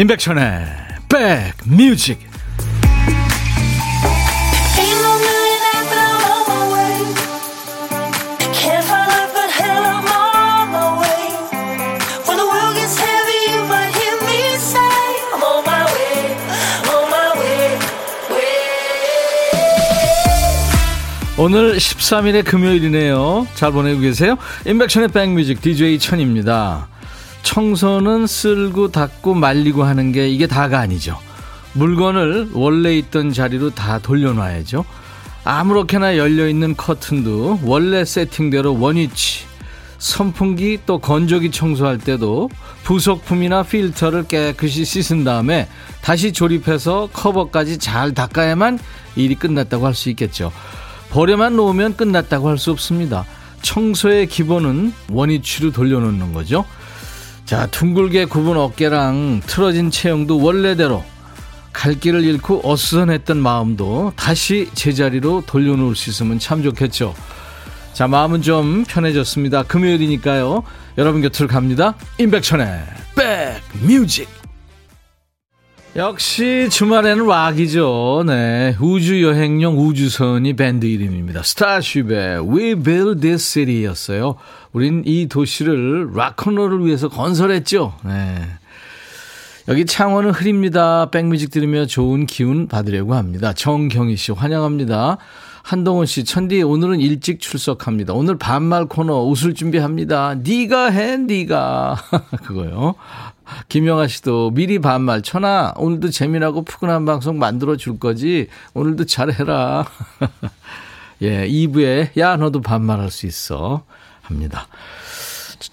임백천의 백뮤직 오늘 13일의 금요일이네요. 잘 보내고 계세요? 임백천의 백뮤직 DJ 천입니다. 청소는 쓸고 닦고 말리고 하는 게 이게 다가 아니죠. 물건을 원래 있던 자리로 다 돌려놔야죠. 아무렇게나 열려있는 커튼도 원래 세팅대로 원위치. 선풍기 또 건조기 청소할 때도 부속품이나 필터를 깨끗이 씻은 다음에 다시 조립해서 커버까지 잘 닦아야만 일이 끝났다고 할 수 있겠죠. 버려만 놓으면 끝났다고 할 수 없습니다. 청소의 기본은 원위치로 돌려놓는 거죠. 자, 둥글게 굽은 어깨랑 틀어진 체형도 원래대로 갈 길을 잃고 어수선했던 마음도 다시 제자리로 돌려놓을 수 있으면 참 좋겠죠. 자, 마음은 좀 편해졌습니다. 금요일이니까요. 여러분 곁을 갑니다. 임백천의 백뮤직. 역시 주말에는 락이죠. 네. 우주 여행용 우주선이 밴드 이름입니다. 스타쉽의 We Build This City 였어요. 우린 이 도시를 락커널을 위해서 건설했죠. 네. 여기 창원은 흐립니다. 백뮤직 들으며 좋은 기운 받으려고 합니다. 정경희 씨 환영합니다. 한동훈 씨, 천디 오늘은 일찍 출석합니다. 오늘 반말 코너 웃을 준비합니다. 네가 해, 네가 그거요. 김영아 씨도 미리 반말 천아 오늘도 재미나고 푸근한 방송 만들어 줄 거지 오늘도 잘해라. 예, 2부에 야 너도 반말할 수 있어 합니다.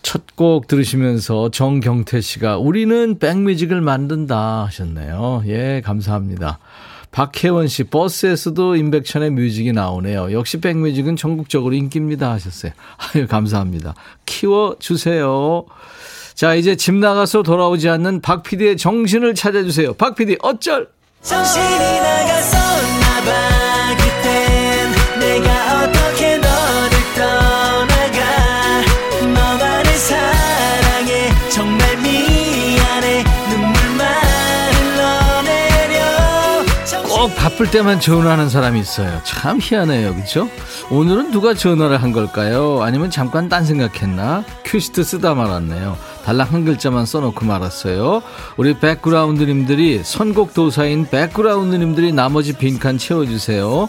첫 곡 들으시면서 정경태 씨가 우리는 백뮤직을 만든다 하셨네요. 예, 감사합니다. 박혜원 씨, 버스에서도 인백션의 뮤직이 나오네요. 역시 백뮤직은 전국적으로 인기입니다 하셨어요. 아유, 감사합니다. 키워주세요. 자, 이제 집 나가서 돌아오지 않는 박 PD의 정신을 찾아주세요. 박 PD, 어쩔! 정신이 나갔었나 봐, 바쁠 때만 전화하는 사람이 있어요. 참 희한해요, 그죠? 오늘은 누가 전화를 한 걸까요? 아니면 잠깐 딴 생각했나? 큐시트 쓰다 말았네요. 달랑 한 글자만 써놓고 말았어요. 우리 백그라운드님들이 선곡 도사인 백그라운드님들이 나머지 빈칸 채워주세요.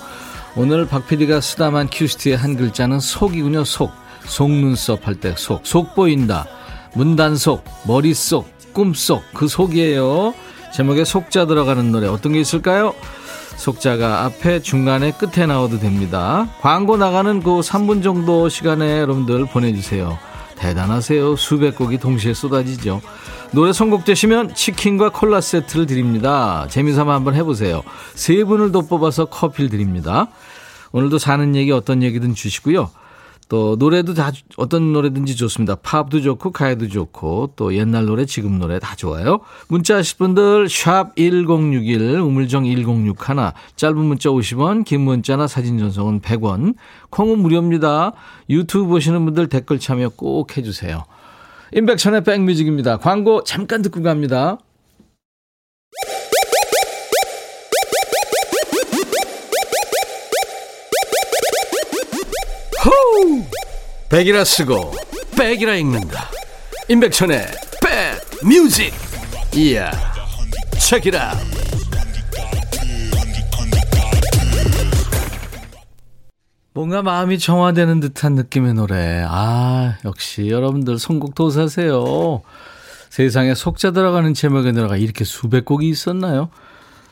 오늘 박 PD가 쓰다만 큐시트의 한 글자는 속이군요. 속. 속눈썹 할 때 속. 속 보인다. 문단속, 머릿속, 꿈속. 그 속이에요. 제목에 속자 들어가는 노래 어떤 게 있을까요? 속자가 앞에 중간에 끝에 나와도 됩니다. 광고 나가는 그 3분 정도 시간에 여러분들 보내주세요. 대단하세요. 수백 곡이 동시에 쏟아지죠. 노래 선곡되시면 치킨과 콜라 세트를 드립니다. 재미삼아 한번 해보세요. 세 분을 더 뽑아서 커피를 드립니다. 오늘도 사는 얘기 어떤 얘기든 주시고요. 또 노래도 다 어떤 노래든지 좋습니다. 팝도 좋고 가요도 좋고 또 옛날 노래 지금 노래 다 좋아요. 문자 하실 분들 샵 1061 우물정 1061 짧은 문자 50원 긴 문자나 사진 전송은 100원 콩은 무료입니다. 유튜브 보시는 분들 댓글 참여 꼭 해주세요. 임백천의 백뮤직입니다. 광고 잠깐 듣고 갑니다. 호우! 백이라 쓰고 백이라 읽는다. 임백천의 백 뮤직. 이야. 책이라. 뭔가 마음이 정화되는 듯한 느낌의 노래. 아, 역시 여러분들 선곡 도사세요. 세상에 속자 들어가는 제목의 노래가 이렇게 수백 곡이 있었나요?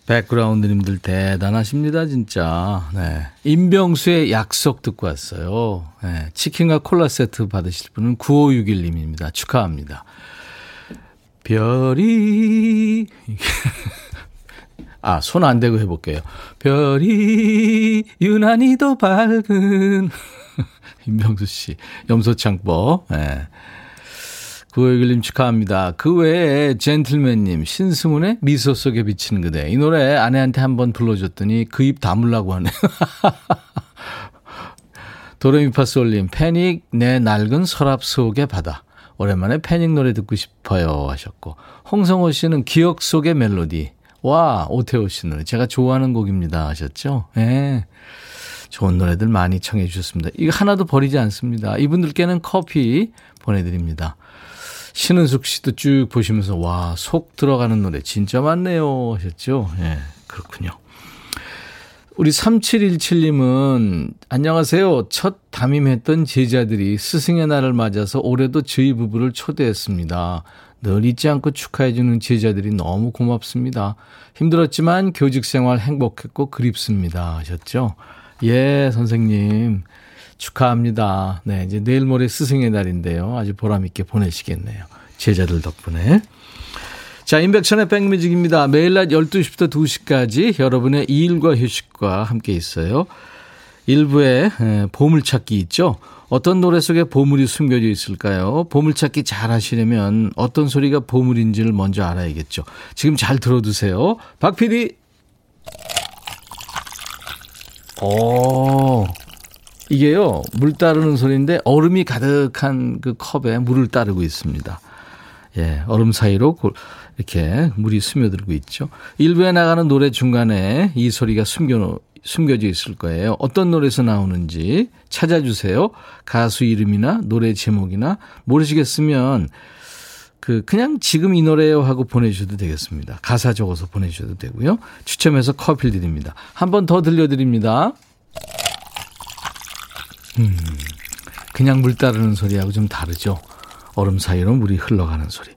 백그라운드님들 대단하십니다, 진짜. 네. 임병수의 약속 듣고 왔어요. 네. 치킨과 콜라 세트 받으실 분은 9561님입니다. 축하합니다. 별이, 아, 손 안 대고 해볼게요. 별이 유난히 더 밝은 임병수 씨, 염소창법. 네. 구호일님 축하합니다. 그 외에 젠틀맨님, 신승훈의 미소 속에 비치는 그대. 이 노래 아내한테 한번 불러줬더니 그 입 다물라고 하네요. 도레미파솔님, 패닉 내 낡은 서랍 속의 바다. 오랜만에 패닉 노래 듣고 싶어요 하셨고 홍성호 씨는 기억 속의 멜로디. 와 오태호 씨는 제가 좋아하는 곡입니다 하셨죠. 예. 네. 좋은 노래들 많이 청해 주셨습니다. 이거 하나도 버리지 않습니다. 이분들께는 커피 보내드립니다. 신은숙 씨도 쭉 보시면서 와, 속 들어가는 노래 진짜 많네요 하셨죠? 예, 네, 그렇군요. 우리 3717님은 안녕하세요. 첫 담임했던 제자들이 스승의 날을 맞아서 올해도 저희 부부를 초대했습니다. 늘 잊지 않고 축하해주는 제자들이 너무 고맙습니다. 힘들었지만 교직 생활 행복했고 그립습니다. 하셨죠? 예, 선생님. 축하합니다. 네, 이제 내일 모레 스승의 날인데요. 아주 보람있게 보내시겠네요. 제자들 덕분에. 자, 인백천의 백뮤직입니다. 매일 낮 12시부터 2시까지 여러분의 일과 휴식과 함께 있어요. 일부에 보물찾기 있죠? 어떤 노래 속에 보물이 숨겨져 있을까요? 보물찾기 잘 하시려면 어떤 소리가 보물인지를 먼저 알아야겠죠. 지금 잘 들어두세요. 박 PD! 오, 이게요, 물 따르는 소리인데 얼음이 가득한 그 컵에 물을 따르고 있습니다. 예, 얼음 사이로 이렇게 물이 스며들고 있죠. 일부에 나가는 노래 중간에 이 소리가 숨겨, 숨겨져 있을 거예요. 어떤 노래에서 나오는지 찾아주세요. 가수 이름이나 노래 제목이나 모르시겠으면 그 그냥 지금 이 노래요 하고 보내주셔도 되겠습니다. 가사 적어서 보내주셔도 되고요. 추첨해서 커피 드립니다. 한 번 더 들려드립니다. 음, 그냥 물 따르는 소리하고 좀 다르죠. 얼음 사이로 물이 흘러가는 소리.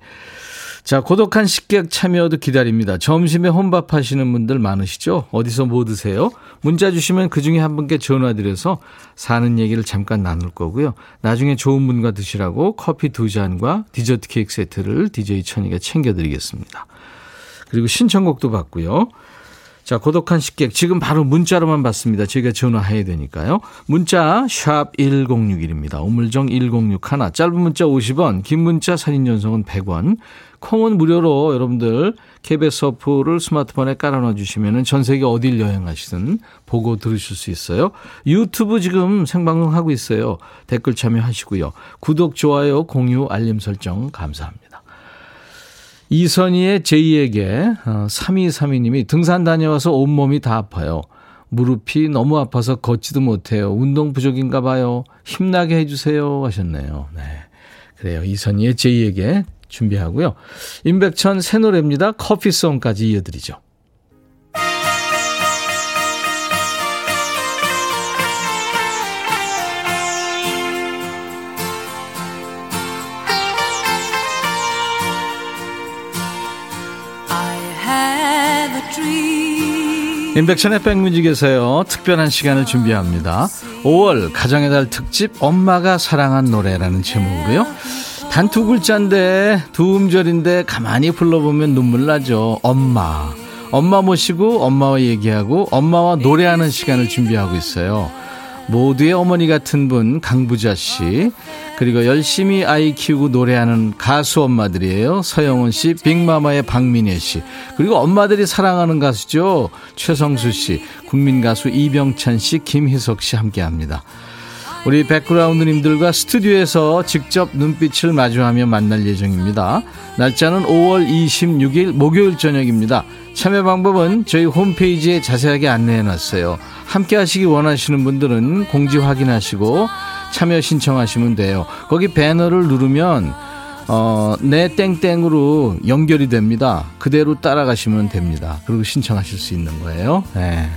자, 고독한 식객 참여도 기다립니다. 점심에 혼밥 하시는 분들 많으시죠? 어디서 뭐 드세요? 문자 주시면 그 중에 한 분께 전화 드려서 사는 얘기를 잠깐 나눌 거고요. 나중에 좋은 분과 드시라고 커피 두 잔과 디저트 케이크 세트를 DJ 천이가 챙겨드리겠습니다. 그리고 신청곡도 받고요. 자, 고독한 식객. 지금 바로 문자로만 받습니다. 저희가 전화해야 되니까요. 문자, 샵 1061입니다. 우물정 1061. 짧은 문자 50원, 긴 문자 사진 전송은 100원. 콩은 무료로 여러분들 KBS 어플을 스마트폰에 깔아놔 주시면 전 세계 어딜 여행하시든 보고 들으실 수 있어요. 유튜브 지금 생방송 하고 있어요. 댓글 참여하시고요. 구독, 좋아요, 공유, 알림 설정 감사합니다. 이선희의 제2에게 3232님이 어, 등산 다녀와서 온몸이 다 아파요. 무릎이 너무 아파서 걷지도 못해요. 운동 부족인가 봐요. 힘나게 해주세요 하셨네요. 네. 그래요. 이선희의 제2에게 준비하고요. 임백천 새 노래입니다. 커피송까지 이어드리죠. 임백천의 백뮤직에서요 특별한 시간을 준비합니다. 5월 가정의 달 특집 엄마가 사랑한 노래라는 제목으로요. 단 두 글자인데 두 음절인데 가만히 불러보면 눈물 나죠. 엄마. 엄마 모시고 엄마와 얘기하고 엄마와 노래하는 시간을 준비하고 있어요 모두의 어머니 같은 분 강부자 씨 그리고 열심히 아이 키우고 노래하는 가수 엄마들이에요. 서영은 씨, 빅마마의 박민혜 씨. 그리고 엄마들이 사랑하는 가수죠. 최성수 씨, 국민 가수 이병찬 씨, 김희석 씨 함께 합니다. 우리 백그라운드님들과 스튜디오에서 직접 눈빛을 마주하며 만날 예정입니다. 날짜는 5월 26일 목요일 저녁입니다. 참여 방법은 저희 홈페이지에 자세하게 안내해 놨어요. 함께 하시기 원하시는 분들은 공지 확인하시고 참여 신청하시면 돼요. 거기 배너를 누르면 어, 내 땡땡으로 연결이 됩니다. 그대로 따라가시면 됩니다. 그리고 신청하실 수 있는 거예요. 네.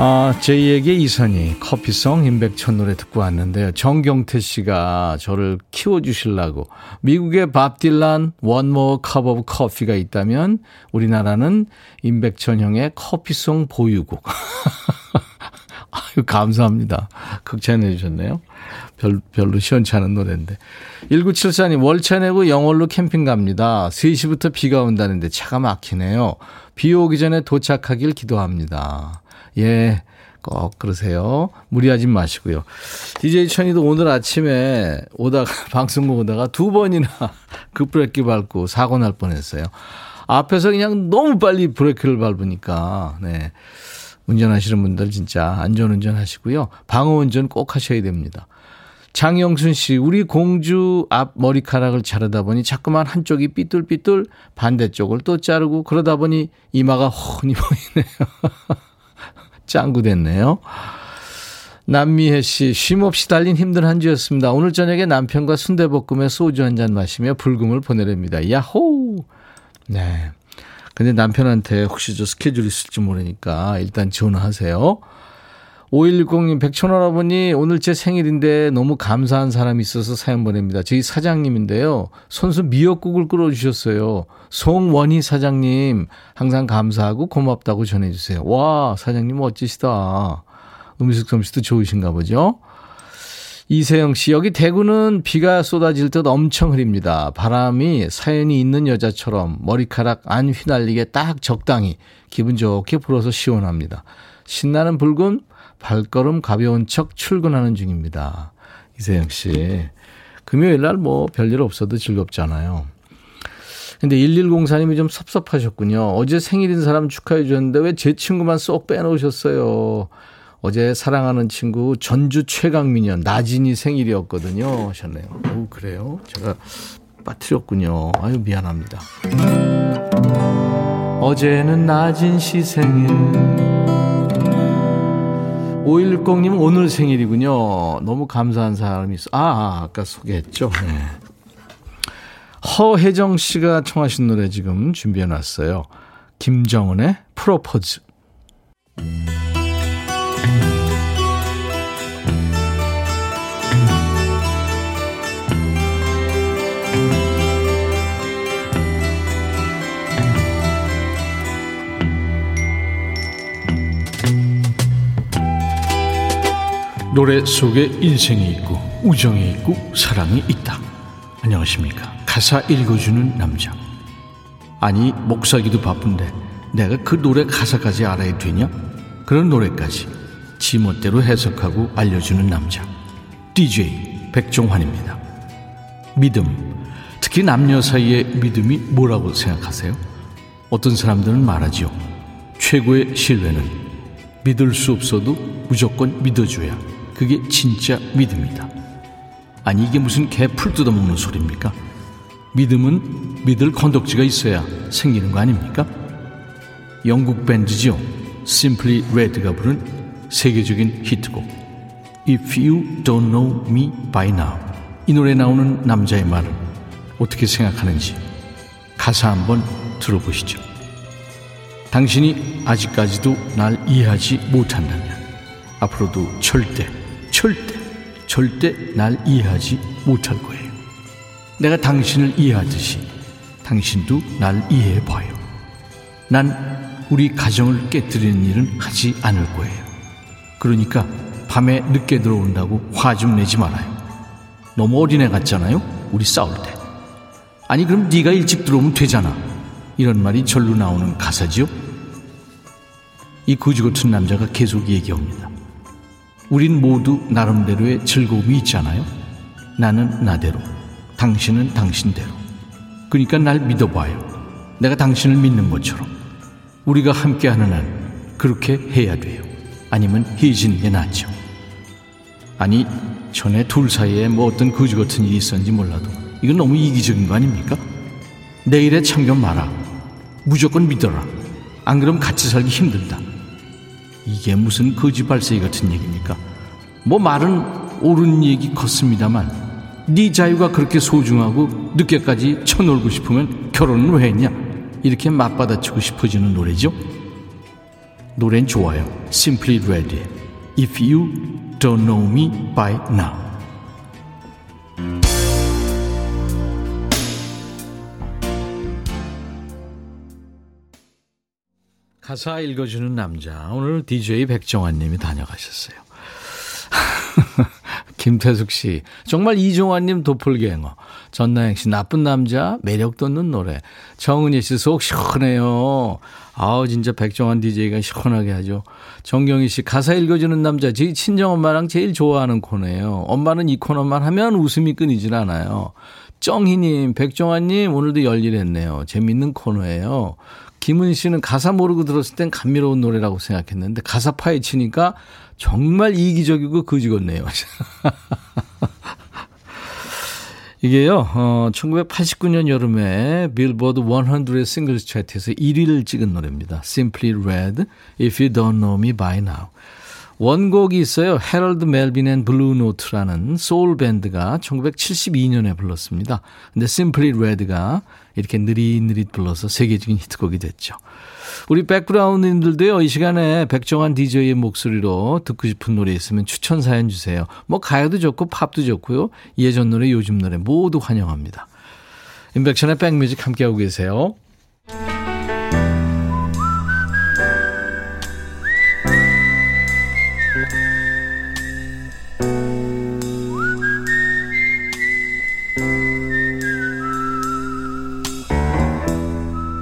아, J에게 이선희 커피송 임백천 노래 듣고 왔는데요. 정경태 씨가 저를 키워주실라고 미국의 밥 딜란 One More Cup of Coffee가 있다면 우리나라는 임백천 형의 커피송 보유국. 아유, 감사합니다. 극찬해 주셨네요. 별, 별로 시원찮은 노래인데. 1974님, 월차 내고 영월로 캠핑 갑니다. 3시부터 비가 온다는데 차가 막히네요. 비 오기 전에 도착하길 기도합니다. 예, 꼭 그러세요. 무리하지 마시고요. DJ 천이도 오늘 아침에 오다가, 방송국 오다가 두 번이나 급브레이크 밟고 사고 날 뻔했어요. 앞에서 그냥 너무 빨리 브레이크를 밟으니까, 네. 운전하시는 분들 진짜 안전운전 하시고요. 방어운전 꼭 하셔야 됩니다. 장영순 씨, 우리 공주 앞 머리카락을 자르다 보니 자꾸만 한쪽이 삐뚤삐뚤 반대쪽을 또 자르고 그러다 보니 이마가 훤히 보이네요. 짱구 됐네요. 남미혜 씨, 쉼 없이 달린 힘든 한 주였습니다. 오늘 저녁에 남편과 순대볶음에 소주 한 잔 마시며 불금을 보내렵니다. 야호! 네. 근데 남편한테 혹시 저 스케줄 있을지 모르니까 일단 전화하세요. 5160님, 백천 할아버니, 오늘 제 생일인데 너무 감사한 사람이 있어서 사연 보냅니다. 저희 사장님인데요. 손수 미역국을 끓여주셨어요. 송원희 사장님, 항상 감사하고 고맙다고 전해주세요. 와, 사장님 멋지시다. 음식 솜씨도 좋으신가 보죠? 이세영 씨, 여기 대구는 비가 쏟아질 듯 엄청 흐립니다. 바람이 사연이 있는 여자처럼 머리카락 안 휘날리게 딱 적당히 기분 좋게 불어서 시원합니다. 신나는 붉은 발걸음 가벼운 척 출근하는 중입니다. 이세영 씨. 금요일 날 뭐 별일 없어도 즐겁잖아요. 근데 1104님이 좀 섭섭하셨군요. 어제 생일인 사람 축하해 주셨는데 왜 제 친구만 쏙 빼놓으셨어요. 어제 사랑하는 친구 전주 최강민이요. 나진이 생일이었거든요. 하셨네요. 오, 그래요? 제가 빠뜨렸군요. 아유, 미안합니다. 어제는 나진 씨 생일. 5160님 오늘 생일이군요. 너무 감사한 사람이 있어. 아, 아 아까 소개했죠. 네. 허혜정 씨가 청하신 노래 지금 준비해 놨어요. 김정은의 프로포즈. 노래 속에 인생이 있고 우정이 있고 사랑이 있다. 안녕하십니까. 가사 읽어주는 남자. 아니 목사기도 바쁜데 내가 그 노래 가사까지 알아야 되냐? 그런 노래까지 지멋대로 해석하고 알려주는 남자. DJ 백종환입니다. 믿음. 특히 남녀 사이의 믿음이 뭐라고 생각하세요? 어떤 사람들은 말하지요. 최고의 신뢰는 믿을 수 없어도 무조건 믿어줘야 그게 진짜 믿음이다. 아니 이게 무슨 개풀 뜯어먹는 소리입니까? 믿음은 믿을 건덕지가 있어야 생기는 거 아닙니까? 영국 밴드죠. Simply Red가 부른 세계적인 히트곡 If You Don't Know Me By Now 이 노래 나오는 남자의 말은 어떻게 생각하는지 가사 한번 들어보시죠. 당신이 아직까지도 날 이해하지 못한다면 앞으로도 절대 절대, 절대 날 이해하지 못할 거예요. 내가 당신을 이해하듯이 당신도 날 이해해 봐요. 난 우리 가정을 깨뜨리는 일은 하지 않을 거예요. 그러니까 밤에 늦게 들어온다고 화 좀 내지 말아요. 너무 어린애 같잖아요. 우리 싸울 때. 아니 그럼 네가 일찍 들어오면 되잖아. 이런 말이 절로 나오는 가사지요. 이 거지 같은 남자가 계속 얘기합니다. 우린 모두 나름대로의 즐거움이 있잖아요. 나는 나대로, 당신은 당신대로. 그러니까 날 믿어봐요. 내가 당신을 믿는 것처럼. 우리가 함께하는 한 그렇게 해야 돼요. 아니면 해지는 게 낫죠. 아니, 전에 둘 사이에 뭐 어떤 거지 같은 일이 있었는지 몰라도 이건 너무 이기적인 거 아닙니까? 내일에 참견 마라. 무조건 믿어라. 안 그럼 같이 살기 힘들다. 이게 무슨 거지 발세기 같은 얘기입니까? 뭐 말은 옳은 얘기 컸습니다만 네 자유가 그렇게 소중하고 늦게까지 쳐놀고 싶으면 결혼은 왜 했냐? 이렇게 맞받아치고 싶어지는 노래죠. 노래는 좋아요. Simply Ready. If you don't know me by now. 가사 읽어주는 남자. 오늘 DJ 백정환 님이 다녀가셨어요. 김태숙 씨. 정말 이종환 님 도플갱어. 전나영 씨. 나쁜 남자. 매력 돋는 노래. 정은희 씨. 속 시원해요. 아우, 진짜 백정환 DJ가 시원하게 하죠. 정경희 씨. 가사 읽어주는 남자. 제 친정엄마랑 제일 좋아하는 코너예요. 엄마는 이 코너만 하면 웃음이 끊이질 않아요. 정희님, 백종환님, 오늘도 열일했네요. 재밌는 코너예요. 김은 씨는 가사 모르고 들었을 땐 감미로운 노래라고 생각했는데 가사 파헤치니까 정말 이기적이고 거지 같네요. 이게요, 어, 1989년 여름에 빌보드 100 singles 차트에서 1위를 찍은 노래입니다. Simply Red, If You Don't Know Me By Now. 원곡이 있어요. Harold Melvin and Blue Note라는 소울 밴드가 1972년에 불렀습니다. 근데 Simply Red가 이렇게 느릿느릿 불러서 세계적인 히트곡이 됐죠. 우리 백그라운드님들도요, 이 시간에 백종환 DJ의 목소리로 듣고 싶은 노래 있으면 추천 사연 주세요. 뭐, 가요도 좋고, 팝도 좋고요. 예전 노래, 요즘 노래 모두 환영합니다. 인백션의 백뮤직 함께하고 계세요.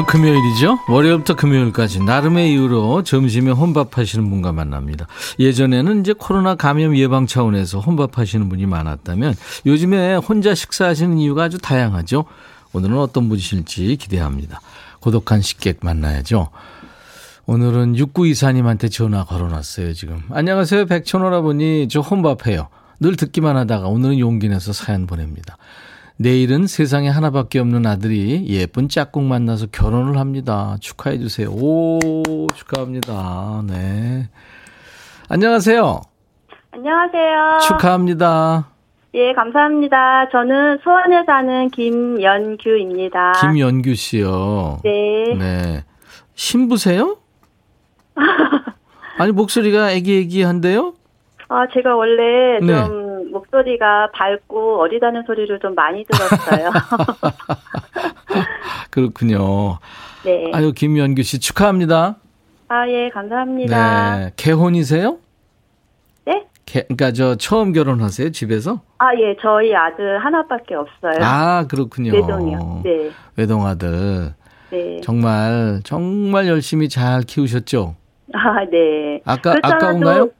오늘 금요일이죠. 월요일부터 금요일까지 나름의 이유로 점심에 혼밥하시는 분과 만납니다. 예전에는 이제 코로나 감염 예방 차원에서 혼밥하시는 분이 많았다면 요즘에 혼자 식사하시는 이유가 아주 다양하죠. 오늘은 어떤 분이실지 기대합니다. 고독한 식객 만나야죠. 오늘은 6924님한테 전화 걸어놨어요, 지금. 안녕하세요, 백천호라보니 저 혼밥해요. 늘 듣기만 하다가 오늘은 용기 내서 사연 보냅니다. 내일은 세상에 하나밖에 없는 아들이 예쁜 짝꿍 만나서 결혼을 합니다. 축하해 주세요. 오, 축하합니다. 네. 안녕하세요. 안녕하세요. 축하합니다. 예, 감사합니다. 저는 수원에 사는 김연규입니다. 김연규 씨요. 네. 네. 신부세요? 아니, 목소리가 애기애기한데요? 아, 제가 원래 네. 좀 목소리가 밝고 어리다는 소리를 좀 많이 들었어요. 그렇군요. 네. 아유, 김연규 씨 축하합니다. 아, 예, 감사합니다. 네. 개혼이세요? 네? 개, 그러니까 저 처음 결혼하세요, 집에서? 아, 예, 저희 아들 하나밖에 없어요. 아, 그렇군요. 외동이요. 네. 외동 아들. 네. 정말 정말 열심히 잘 키우셨죠? 아, 네. 아까 아까운가요?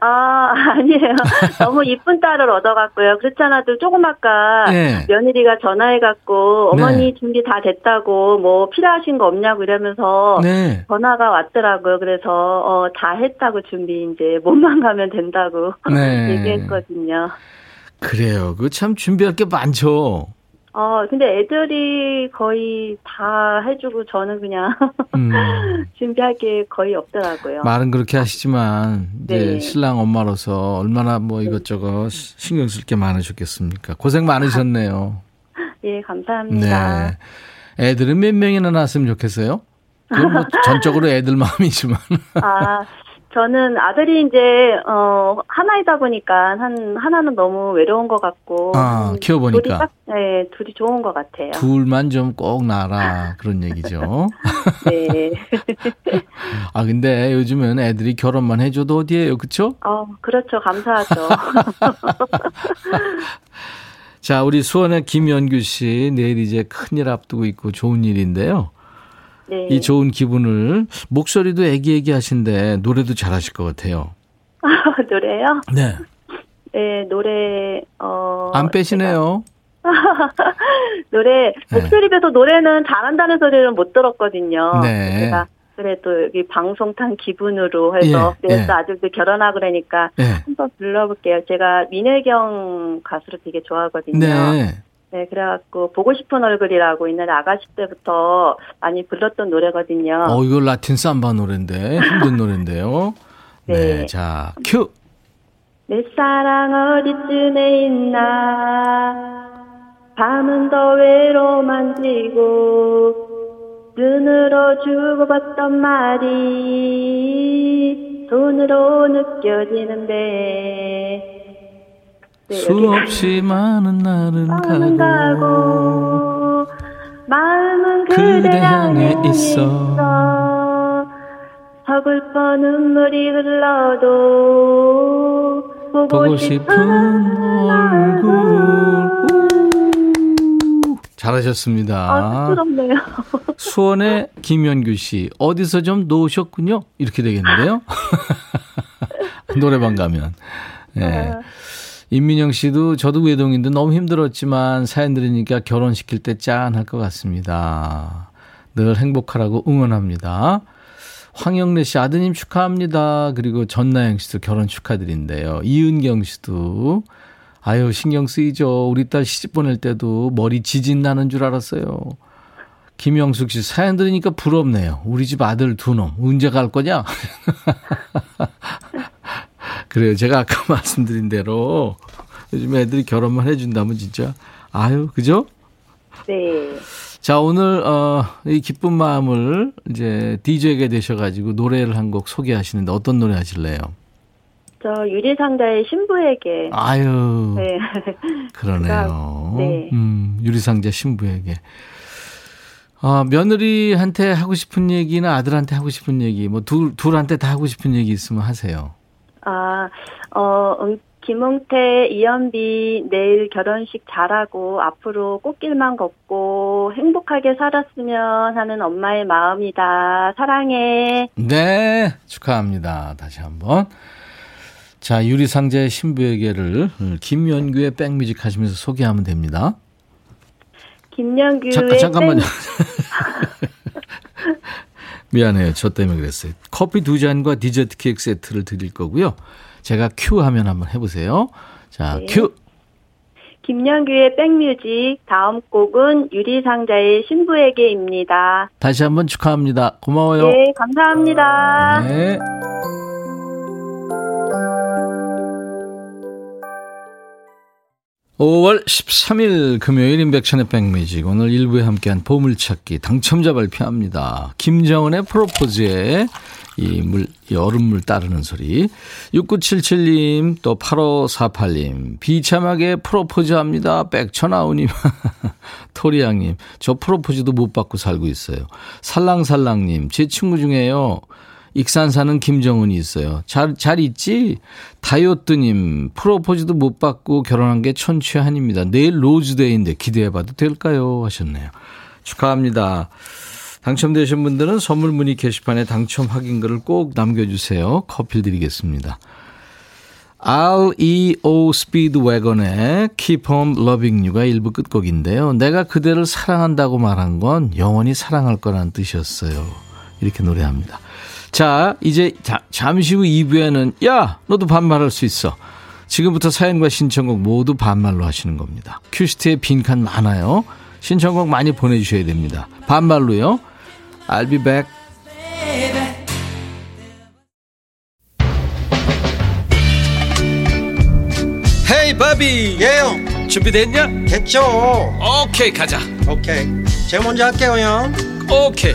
아, 아니에요. 너무 이쁜 딸을 얻어갔고요. 그렇지 않아도 조금 아까 네. 며느리가 전화해갖고 어머니 네. 준비 다 됐다고 뭐 필요하신 거 없냐고 이러면서 네. 전화가 왔더라고요. 그래서 어, 다 했다고 준비 이제 몸만 가면 된다고 네. 얘기했거든요. 그래요. 그 참 준비할 게 많죠. 어, 근데 애들이 거의 다 해주고 저는 그냥 음. 준비할 게 거의 없더라고요. 말은 그렇게 하시지만 이제 네. 신랑 엄마로서 얼마나 뭐 이것저것 신경 쓸 게 많으셨겠습니까? 고생 많으셨네요. 예, 감사합니다. 네. 애들은 몇 명이나 낳았으면 좋겠어요? 그건 뭐 전적으로 애들 마음이지만. 아, 저는 아들이 이제 어 하나이다 보니까 한 하나는 너무 외로운 것 같고 아 키워보니까 둘이 딱, 네 둘이 좋은 것 같아요. 둘만 좀꼭 낳아라 그런 얘기죠. 네. 아 근데 요즘은 애들이 결혼만 해줘도 어디에요, 그렇죠? 어 그렇죠, 감사하죠. 자 우리 수원의 김연규 씨 내일 이제 큰일 앞두고 있고 좋은 일인데요. 네. 이 좋은 기분을 목소리도 애기애기 하신데 노래도 잘하실 것 같아요. 노래요? 네. 네, 노래 어. 안 빼시네요. 노래 목소리에서 네. 노래는 잘한다는 소리를 못 들었거든요. 네. 제가 그래도 여기 방송 탄 기분으로 해서 예, 그래서 예. 아들도 결혼하고 그러니까 예. 한번 불러볼게요. 제가 민혜경 가수를 되게 좋아하거든요. 네. 네, 그래갖고 보고 싶은 얼굴이라고 있는 아가씨 때부터 많이 불렀던 노래거든요. 어, 이거 라틴 삼바 노래인데 힘든 노래인데요. 네. 네, 자 큐. 내 사랑 어디쯤에 있나 밤은 더 외로만지고 눈으로 주고받던 말이 손으로 느껴지는데 네, 수없이 많은 날은 가고, 가고 마음은 그대, 그대 향해 있어. 있어 서글퍼 눈물이 흘러도 보고, 보고 싶은, 얼굴 잘하셨습니다. 아, 부럽네요. 수원의 김연규 씨 어디서 좀 놓으셨군요. 이렇게 되겠는데요. 노래방 가면. 네. 임민영 씨도 저도 외동인데 너무 힘들었지만 사연 들으니까 결혼시킬 때 짠할 것 같습니다. 늘 행복하라고 응원합니다. 황영래 씨 아드님 축하합니다. 그리고 전나영 씨도 결혼 축하드린대요. 이은경 씨도 아유 신경 쓰이죠. 우리 딸 시집 보낼 때도 머리 지진 나는 줄 알았어요. 김영숙 씨 사연 들으니까 부럽네요. 우리 집 아들 두 놈 언제 갈 거냐? 그래요. 제가 아까 말씀드린 대로 요즘 애들이 결혼만 해준다면 진짜 아유 그죠? 네. 자, 오늘, 어, 이 기쁜 마음을 이제 DJ가 되셔가지고 노래를 한 곡 소개하시는데 어떤 노래 하실래요? 저 유리상자의 신부에게. 아유. 네. 그러네요. 네. 음, 유리상자 신부에게. 아, 며느리한테 하고 싶은 얘기나 아들한테 하고 싶은 얘기, 뭐 둘, 둘한테 다 하고 싶은 얘기 있으면 하세요. 아, 어, 음, 김웅태, 이연비 내일 결혼식 잘하고 앞으로 꽃길만 걷고 행복하게 살았으면 하는 엄마의 마음이다. 사랑해. 네, 축하합니다. 다시 한번. 자, 유리상자의 신부에게를 김연규의 백뮤직 하시면서 소개하면 됩니다. 김연규의 잠깐, 잠깐만요. 미안해요. 저 때문에 그랬어요. 커피 두 잔과 디저트 케이크 세트를 드릴 거고요. 제가 큐 하면 한번 해보세요. 자, 네. 큐. 김연규의 백뮤직 다음 곡은 유리상자의 신부에게입니다. 다시 한번 축하합니다. 고마워요. 네, 감사합니다. 네. 5월 13일 금요일 임백천의 백뮤직 오늘 일부에 함께한 보물찾기 당첨자 발표합니다. 김정은의 프로포즈에 이 물, 이 얼음물 따르는 소리. 6977님, 또 8548님, 비참하게 프로포즈 합니다. 백천아우님, 토리양님, 저 프로포즈도 못 받고 살고 있어요. 살랑살랑님, 제 친구 중에요. 익산 사는 김정은이 있어요. 잘, 잘 있지? 다이어트님, 프로포즈도 못 받고 결혼한 게 천추한입니다. 내일 로즈데이인데 기대해봐도 될까요? 하셨네요. 축하합니다. 당첨되신 분들은 선물 문의 게시판에 당첨 확인글을 꼭 남겨주세요. 커피 드리겠습니다. REO 스피드웨건의 Keep On Loving You가 일부 끝곡인데요. 내가 그대를 사랑한다고 말한 건 영원히 사랑할 거라는 뜻이었어요. 이렇게 노래합니다. 자, 이제 자, 잠시 후 2부에는 야, 너도 반말할 수 있어. 지금부터 사연과 신청곡 모두 반말로 하시는 겁니다. 큐시트에 빈칸 많아요. 신청곡 많이 보내주셔야 됩니다. 반말로요. I'll be back. 헤이 바비 예영 준비됐냐? 됐죠 오케이 가자 오케이 제가 먼저 할게요 형 오케이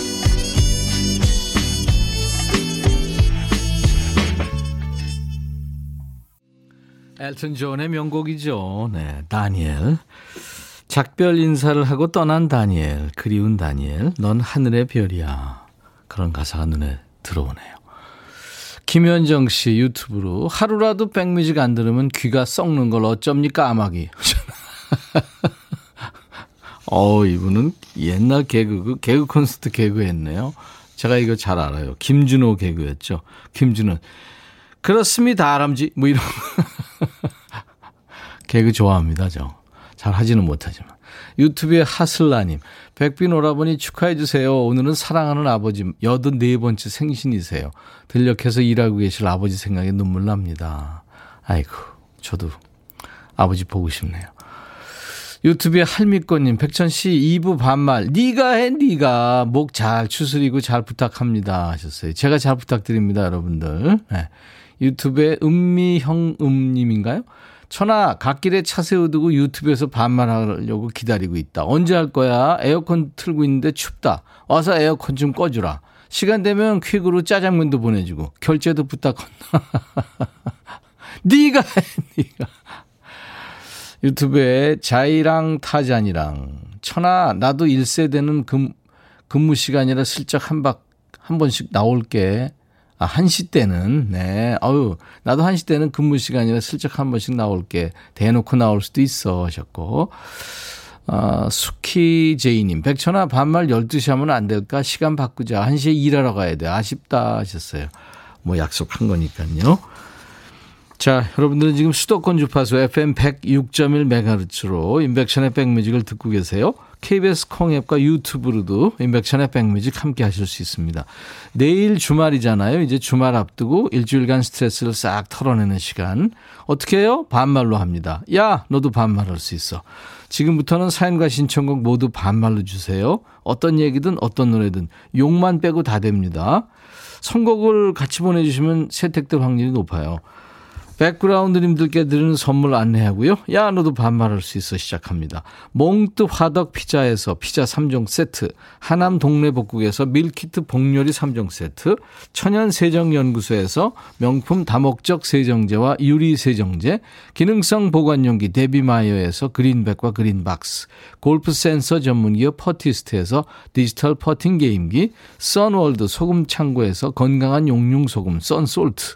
엘튼 존의 명곡이죠. 네, 다니엘. 작별 인사를 하고 떠난 다니엘, 그리운 다니엘, 넌 하늘의 별이야. 그런 가사가 눈에 들어오네요. 김현정 씨 유튜브로 하루라도 백뮤직 안 들으면 귀가 썩는 걸 어쩝니까 아마기. 어 이분은 옛날 개그 그 개그 콘서트 개그 했네요. 제가 이거 잘 알아요. 김준호 개그였죠. 김준호. 그렇습니다, 아람지. 뭐 이런. 개그 좋아합니다, 저. 잘 하지는 못하지만. 유튜브에 하슬라님, 백빈 오라버니 축하해주세요. 오늘은 사랑하는 아버지 84번째 생신이세요. 들녘에서 일하고 계실 아버지 생각에 눈물 납니다. 아이고, 저도 아버지 보고 싶네요. 유튜브에 할미꽃님, 백천씨 2부 반말, 니가 해, 니가. 목 잘 추스리고 잘 부탁합니다. 하셨어요. 제가 잘 부탁드립니다, 여러분들. 네. 유튜브에 음미형음님인가요? 천아, 갓길에 차 세워두고 유튜브에서 반말하려고 기다리고 있다. 언제 할 거야? 에어컨 틀고 있는데 춥다. 와서 에어컨 좀 꺼주라. 시간 되면 퀵으로 짜장면도 보내주고 결제도 부탁한다. 네가 해, 네가. 유튜브에 자이랑 타잔이랑 천하 나도 1세대는 근, 근무 시간이라 슬쩍 한 박, 한 번씩 나올게. 아, 1시 때는, 네. 아유, 나도 1시 때는 근무 시간이라 슬쩍 한 번씩 나올게. 대놓고 나올 수도 있어. 하셨고. 아, 수키 제이님, 백천아, 반말 12시 하면 안 될까? 시간 바꾸자. 1시에 일하러 가야 돼. 아쉽다. 하셨어요. 뭐 약속한 거니까요. 자, 여러분들은 지금 수도권 주파수 FM 106.1MHz로 인백션의 백뮤직을 듣고 계세요. KBS 콩앱과 유튜브로도 인백션의 백뮤직 함께 하실 수 있습니다. 내일 주말이잖아요. 이제 주말 앞두고 일주일간 스트레스를 싹 털어내는 시간. 어떻게 해요? 반말로 합니다. 야, 너도 반말할 수 있어. 지금부터는 사연과 신청곡 모두 반말로 주세요. 어떤 얘기든 어떤 노래든 욕만 빼고 다 됩니다. 선곡을 같이 보내주시면 채택될 확률이 높아요. 백그라운드님들께 드리는 선물 안내하고요. 야 너도 반말할 수 있어 시작합니다. 몽뜨 화덕 피자에서 피자 3종 세트, 하남 동네 복국에서 밀키트 복요리 3종 세트, 천연 세정연구소에서 명품 다목적 세정제와 유리 세정제, 기능성 보관용기 데비마이어에서 그린백과 그린박스, 골프 센서 전문기업 퍼티스트에서 디지털 퍼팅 게임기, 선월드 소금 창고에서 건강한 용융 소금 썬솔트,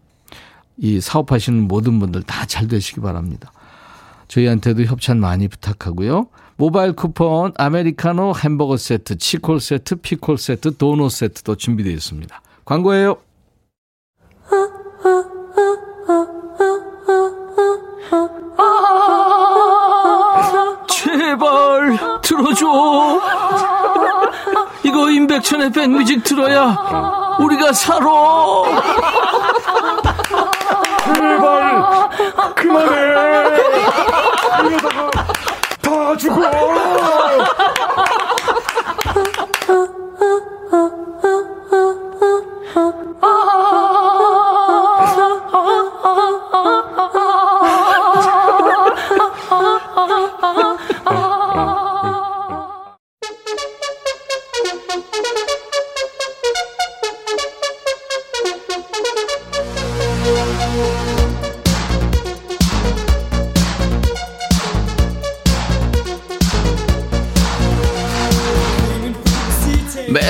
이 사업하시는 모든 분들 다 잘 되시기 바랍니다. 저희한테도 협찬 많이 부탁하고요. 모바일 쿠폰, 아메리카노 햄버거 세트, 치콜 세트, 피콜 세트, 도넛 세트도 준비되어 있습니다. 광고예요. 제발 들어줘. 이거 임백천의 백뮤직 들어야 우리가 살아. 제발 그만해. 이러다가 다 죽어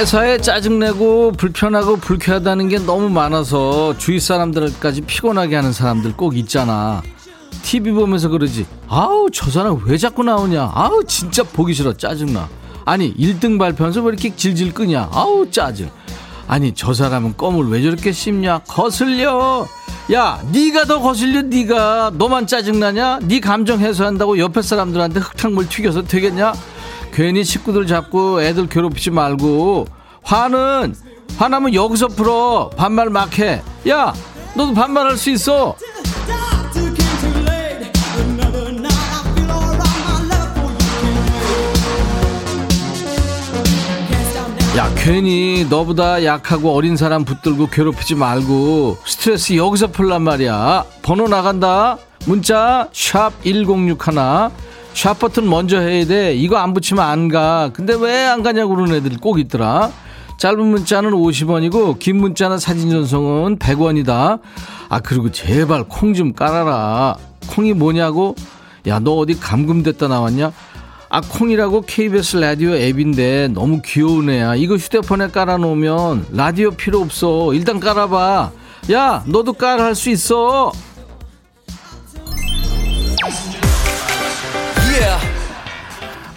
매사에 짜증내고 불편하고 불쾌하다는 게 너무 많아서 주위 사람들까지 피곤하게 하는 사람들 꼭 있잖아. TV 보면서 그러지. 아우, 저 사람 왜 자꾸 나오냐. 아우, 진짜 보기 싫어. 짜증나. 아니, 1등 발표하면서 왜 이렇게 질질 끄냐. 아우, 짜증. 아니, 저 사람은 껌을 왜 저렇게 씹냐. 거슬려. 야, 네가 더 거슬려, 네가. 너만 짜증나냐? 네 감정 해소한다고 옆에 사람들한테 흙탕물 튀겨서 되겠냐? 괜히 식구들 잡고 애들 괴롭히지 말고. 화는 화나면 여기서 풀어. 반말 막 해. 야 너도 반말할 수 있어. 야 괜히 너보다 약하고 어린 사람 붙들고 괴롭히지 말고 스트레스 여기서 풀란 말이야. 번호 나간다. 문자 샵 1061, 샵 버튼 먼저 해야 돼. 이거 안 붙이면 안 가. 근데 왜 안 가냐고 그러는 애들이 꼭 있더라. 짧은 문자는 50원이고 긴 문자나 사진 전송은 100원이다. 아 그리고 제발 콩 좀 깔아라. 콩이 뭐냐고? 야 너 어디 감금됐다 나왔냐? 아 콩이라고 KBS 라디오 앱인데 너무 귀여운 애야. 이거 휴대폰에 깔아놓으면 라디오 필요 없어. 일단 깔아봐. 야 너도 깔할수 있어.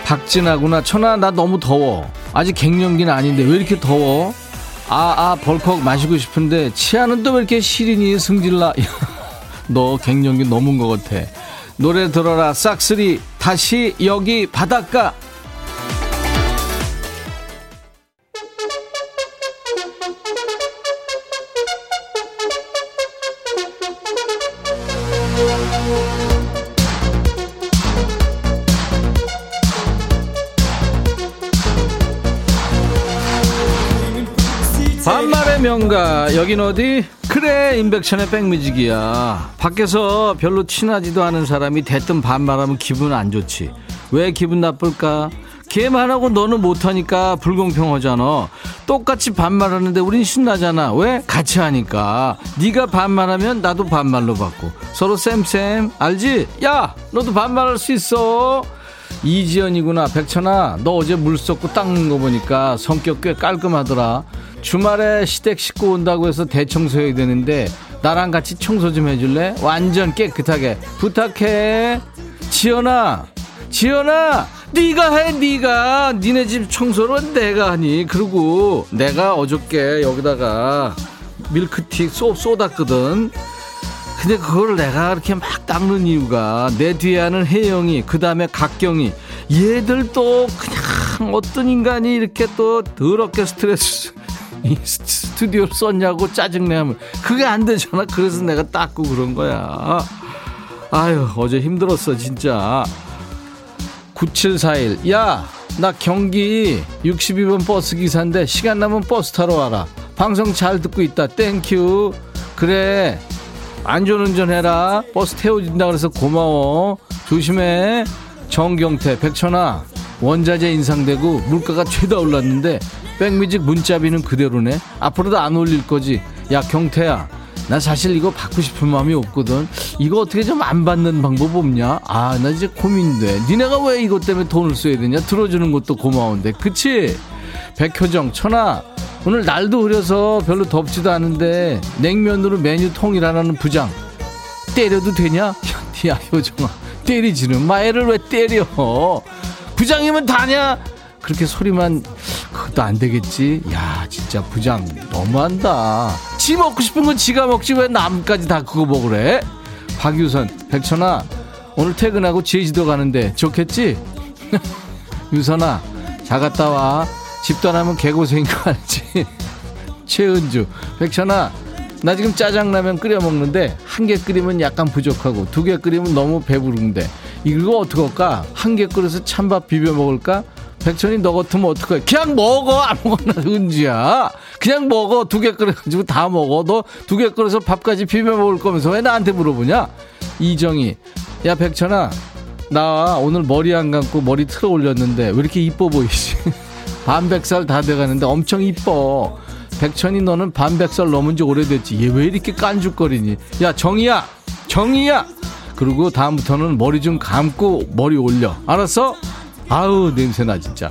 박진아구나. 천아, 나 너무 더워. 아직 갱년기는 아닌데 왜 이렇게 더워? 아, 아, 벌컥 마시고 싶은데 치아는 또 왜 이렇게 시린이 승질나? 너 갱년기 넘은 것 같아. 노래 들어라, 싹쓸이. 다시 여기 바닷가. 반말의 명가. 여긴 어디? 그래 임백천의 백뮤직이야. 밖에서 별로 친하지도 않은 사람이 대뜸 반말하면 기분 안 좋지. 왜 기분 나쁠까? 걔만 하고 너는 못하니까 불공평하잖아. 똑같이 반말하는데 우린 신나잖아. 왜? 같이 하니까. 네가 반말하면 나도 반말로 받고 서로 쌤쌤. 알지? 야 너도 반말할 수 있어 이지연이구나. 백천아 너 어제 물 쏟고 닦는 거 보니까 성격 꽤 깔끔하더라. 주말에 시댁 식구 온다고 해서 대청소해야 되는데 나랑 같이 청소 좀 해줄래? 완전 깨끗하게. 부탁해. 지연아 지연아 네가 해 네가. 니네 집 청소는 내가 하니. 그리고 내가 어저께 여기다가 밀크티 쏘, 쏟았거든 근데 그걸 내가 이렇게 막 닦는 이유가 내 뒤에 하는 혜영이 그 다음에 각경이 얘들 또 그냥 어떤 인간이 이렇게 또 더럽게 스트레스 이 스튜디오 썼냐고 짜증내면 그게 안 되잖아. 그래서 내가 닦고 그런 거야. 아유 어제 힘들었어 진짜. 9741 야 나 경기 62번 버스 기사인데 시간 나면 버스 타러 와라. 방송 잘 듣고 있다. Thank you 그래 안전운전 해라. 버스 태워준다 그래서 고마워. 조심해. 정경태 백천아. 원자재 인상되고 물가가 최다 올랐는데 백뮤직 문자비는 그대로네. 앞으로도 안 올릴 거지. 야 경태야. 나 사실 이거 받고 싶은 마음이 없거든. 이거 어떻게 좀 안 받는 방법 없냐? 아 나 이제 고민돼. 니네가 왜 이것 때문에 돈을 써야 되냐? 들어주는 것도 고마운데. 그치? 백효정 천하 오늘 날도 흐려서 별로 덥지도 않은데 냉면으로 메뉴 통일하라는 부장. 때려도 되냐? 야 효정아. 때리지는 마 애를 왜 때려? 부장이면 다냐? 그렇게 소리만 그것도 안 되겠지? 야 진짜 부장 너무한다. 지 먹고 싶은 건 지가 먹지. 왜 남까지 다 그거 먹으래? 박유선 백천아 오늘 퇴근하고 제주도 가는데 좋겠지? 유선아 잘 갔다 와 안 하면 개고생인 거 알지? 최은주 백천아 나 지금 짜장라면 끓여 먹는데 한 개 끓이면 약간 부족하고 두 개 끓이면 너무 배부른데. 이거 어떡할까? 한 개 끓여서 찬밥 비벼 먹을까? 백천이 너 같으면 어떡해? 그냥 먹어! 아무거나 은지야. 그냥 먹어! 두 개 끓여가지고 다 먹어. 너 두 개 끓여서 밥까지 비벼 먹을 거면서 왜 나한테 물어보냐? 이정희 야 백천아 나 오늘 머리 안 감고 머리 틀어 올렸는데 왜 이렇게 이뻐 보이지 반백살 다 돼가는데 엄청 이뻐. 백천이 너는 반백살 넘은 지 오래됐지. 얘 왜 이렇게 깐죽거리니? 야 정희야! 정희야! 그리고 다음부터는 머리 좀 감고 머리 올려. 알았어? 아우 냄새나 진짜.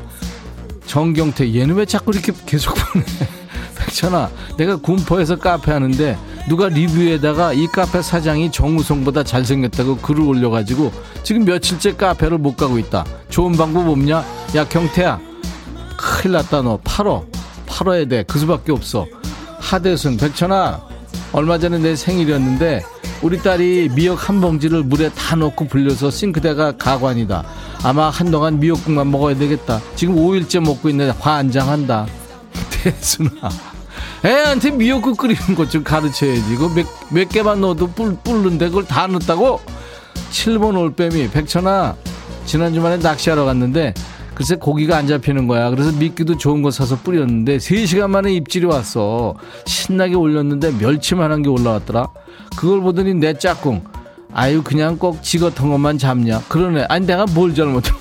정경태 얘는 왜 자꾸 이렇게 계속 보내? 백천아 내가 군포에서 카페 하는데 누가 리뷰에다가 이 카페 사장이 정우성보다 잘생겼다고 글을 올려가지고 지금 며칠째 카페를 못 가고 있다. 좋은 방법 없냐? 야 경태야 큰일 났다 너 팔어 팔어야 돼 그 수밖에 없어 하대순 백천아 얼마 전에 내 생일이었는데 우리 딸이 미역 한 봉지를 물에 다 넣고 불려서 싱크대가 가관이다 아마 한동안 미역국만 먹어야 되겠다. 지금 5일째 먹고 있는데 화 안장한다. 대순아. 애한테 미역국 끓이는 것 좀 가르쳐야지. 이거 몇, 몇 개만 넣어도 뿔, 뿔는데 그걸 다 넣었다고? 7번 올빼미. 백천아. 지난 주말에 낚시하러 갔는데 글쎄 고기가 안 잡히는 거야. 그래서 미끼도 좋은 거 사서 뿌렸는데 3시간 만에 입질이 왔어. 신나게 올렸는데 멸치만 한 게 올라왔더라. 그걸 보더니 내 짝꿍. 아유 그냥 꼭 지거 통것만 잡냐 그러네 아니 내가 뭘 잘못했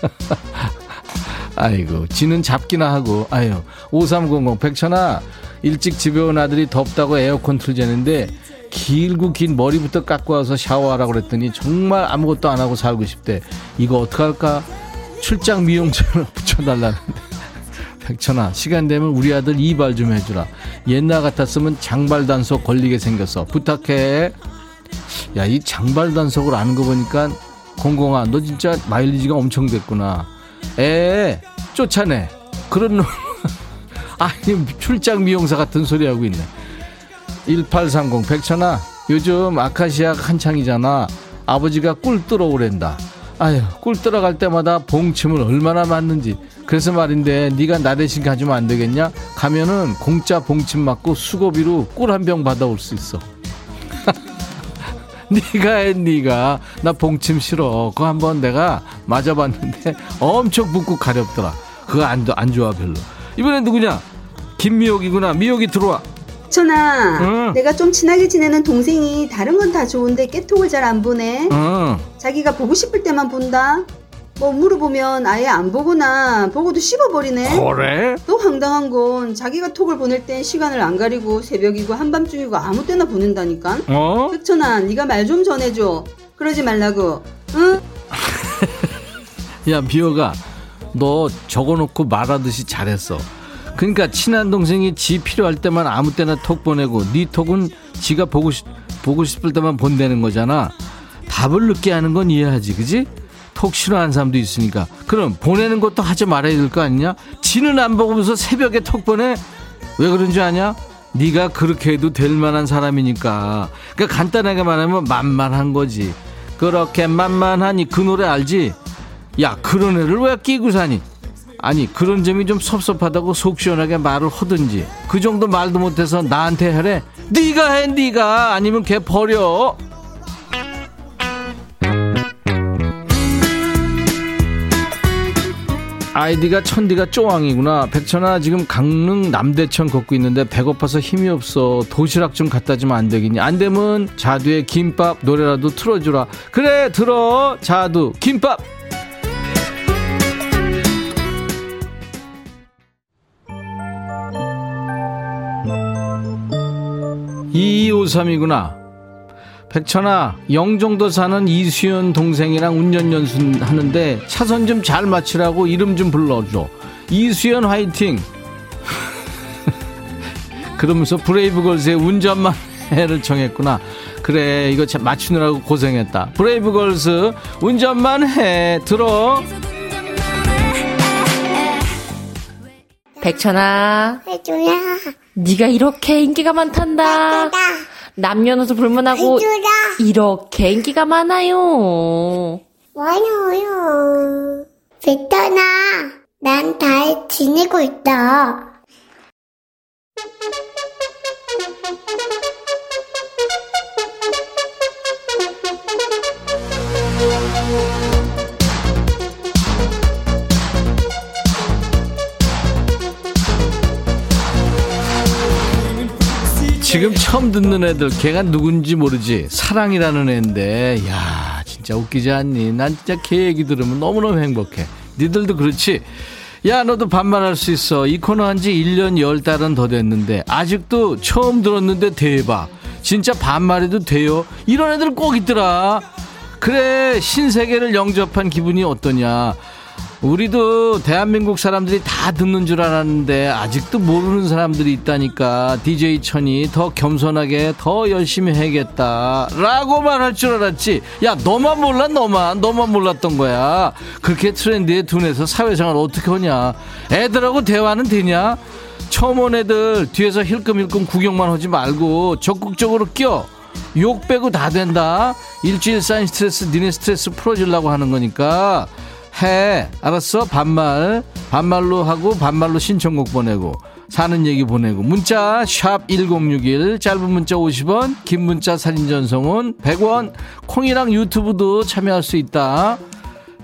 아이고 지는 잡기나 하고 아유 5300 백천아 일찍 집에 온 아들이 덥다고 에어컨 틀자는데 길고 긴 머리부터 깎고 와서 샤워하라고 그랬더니 정말 아무것도 안 하고 살고 싶대 이거 어떡할까 출장 미용처럼 붙여달라는데 백천아 시간 되면 우리 아들 이발 좀 해주라 옛날 같았으면 장발 단속 걸리게 생겼어 부탁해 야, 이 장발 단속을 아는 거 보니까 공공아, 너 진짜 마일리지가 엄청 됐구나. 에, 쫓아내. 그런 놈. 아니, 출장 미용사 같은 소리 하고 있네. 1830, 백천아, 요즘 아카시아 한창이잖아. 아버지가 꿀 뜨러 오랜다. 아유, 꿀 들어갈 때마다 봉침을 얼마나 맞는지. 그래서 말인데 네가 나 대신 가주면 안 되겠냐? 가면은 공짜 봉침 맞고 수고비로 꿀 한 병 받아올 수 있어. 네가 해 네가 나 봉침 싫어 그거 한번 내가 맞아봤는데 엄청 붓고 가렵더라 그거 안, 안 좋아 별로 이번엔 누구냐 김미옥이구나. 미옥이 들어와. 전아, 응. 내가 좀 친하게 지내는 동생이 다른 건 다 좋은데 깨톡을 잘 안 보내. 응. 자기가 보고 싶을 때만 본다. 뭐 물어보면 아예 안 보거나 보고도 씹어버리네. 그래? 또 황당한 건 자기가 톡을 보낼 땐 시간을 안 가리고 새벽이고 한밤중이고 아무 때나 보낸다니까. 어? 흑천아, 네가 말 좀 전해줘. 그러지 말라고. 응? 야 비어가 너 적어놓고 말하듯이 잘했어. 그러니까 친한 동생이 지 필요할 때만 아무 때나 톡 보내고 네 톡은 지가 보고 싶 보고 싶을 때만 본다는 거잖아. 답을 늦게 하는 건 이해하지, 그지? 톡 싫어하는 사람도 있으니까. 그럼 보내는 것도 하지 말아야 될 거 아니냐? 지는 안 보고서 새벽에 톡 보내? 왜 그런 줄 아냐? 네가 그렇게 해도 될 만한 사람이니까. 그러니까 간단하게 말하면 만만한 거지. 그렇게 만만하니 그 노래 알지? 야 그런 애를 왜 끼고 사니? 아니 그런 점이 좀 섭섭하다고 속 시원하게 말을 하든지 그 정도 말도 못해서 나한테 하래. 네가 해 네가. 아니면 걔 버려. 아이디가 천디가 쪼왕이구나. 백천아 지금 강릉 남대천 걷고 있는데 배고파서 힘이 없어. 도시락 좀 갖다 주면 안 되겠니? 안 되면 자두에 김밥 노래라도 틀어주라. 그래 들어. 자두 김밥 2253이구나. 백천아, 영종도 사는 이수연 동생이랑 운전연수 하는데 차선 좀 잘 맞추라고 이름 좀 불러줘. 이수연 화이팅! 그러면서 브레이브걸스의 운전만 해를 청했구나. 그래, 이거 맞추느라고 고생했다. 브레이브걸스, 운전만 해. 들어. 백천아. 해줘야. 네가 이렇게 인기가 많단다. 남녀노소 불문하고. 이렇게 인기가 많아요. 많아요. 백천아, 난잘 지내고 있다. 지금 처음 듣는 애들 걔가 누군지 모르지. 사랑이라는 애인데. 야 진짜 웃기지 않니? 난 진짜 걔 얘기 들으면 너무너무 행복해. 니들도 그렇지? 야 너도 반말할 수 있어. 이 코너 한 지 1년 10달은 더 됐는데 아직도 처음 들었는데 대박. 진짜 반말해도 돼요? 이런 애들 꼭 있더라. 그래 신세계를 영접한 기분이 어떠냐 우리도 대한민국 사람들이 다 듣는 줄 알았는데 아직도 모르는 사람들이 있다니까. DJ 천이 더 겸손하게 더 열심히 해야겠다 라고 말할 줄 알았지. 야 너만 몰라? 너만. 너만 몰랐던 거야. 그렇게 트렌드에 둔해서 사회생활 어떻게 하냐? 애들하고 대화는 되냐? 처음 온 애들 뒤에서 힐끔힐끔 구경만 하지 말고 적극적으로 껴 욕 빼고 다 된다. 일주일 쌓인 스트레스 니네 스트레스 풀어주려고 하는 거니까 해. 알았어? 반말. 반말로 하고 반말로 신청곡 보내고 사는 얘기 보내고. 문자 샵 1061 짧은 문자 50원 긴 문자 사진 전송은 100원. 콩이랑 유튜브도 참여할 수 있다.